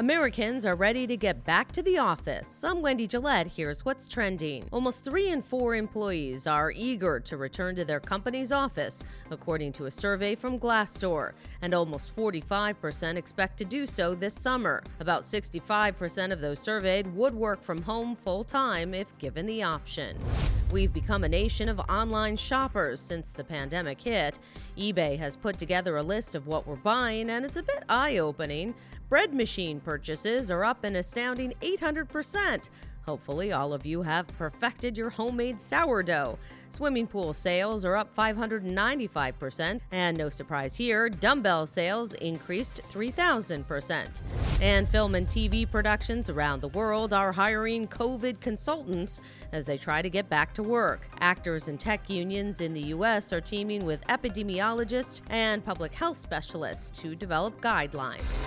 Americans are ready to get back to the office. I'm Wendy Gillette. Here's what's trending. Almost three in four employees are eager to return to their company's office, according to a survey from Glassdoor, and almost 45% expect to do so this summer. About 65% of those surveyed would work from home full time if given the option. We've become a nation of online shoppers since the pandemic hit. eBay has put together a list of what we're buying, and it's a bit eye opening. Bread machine purchases are up an astounding 800%. Hopefully, all of you have perfected your homemade sourdough. Swimming pool sales are up 595%, and no surprise here, dumbbell sales increased 3,000%. And film and TV productions around the world are hiring COVID consultants as they try to get back to work. Actors and tech unions in the U.S. are teaming with epidemiologists and public health specialists to develop guidelines.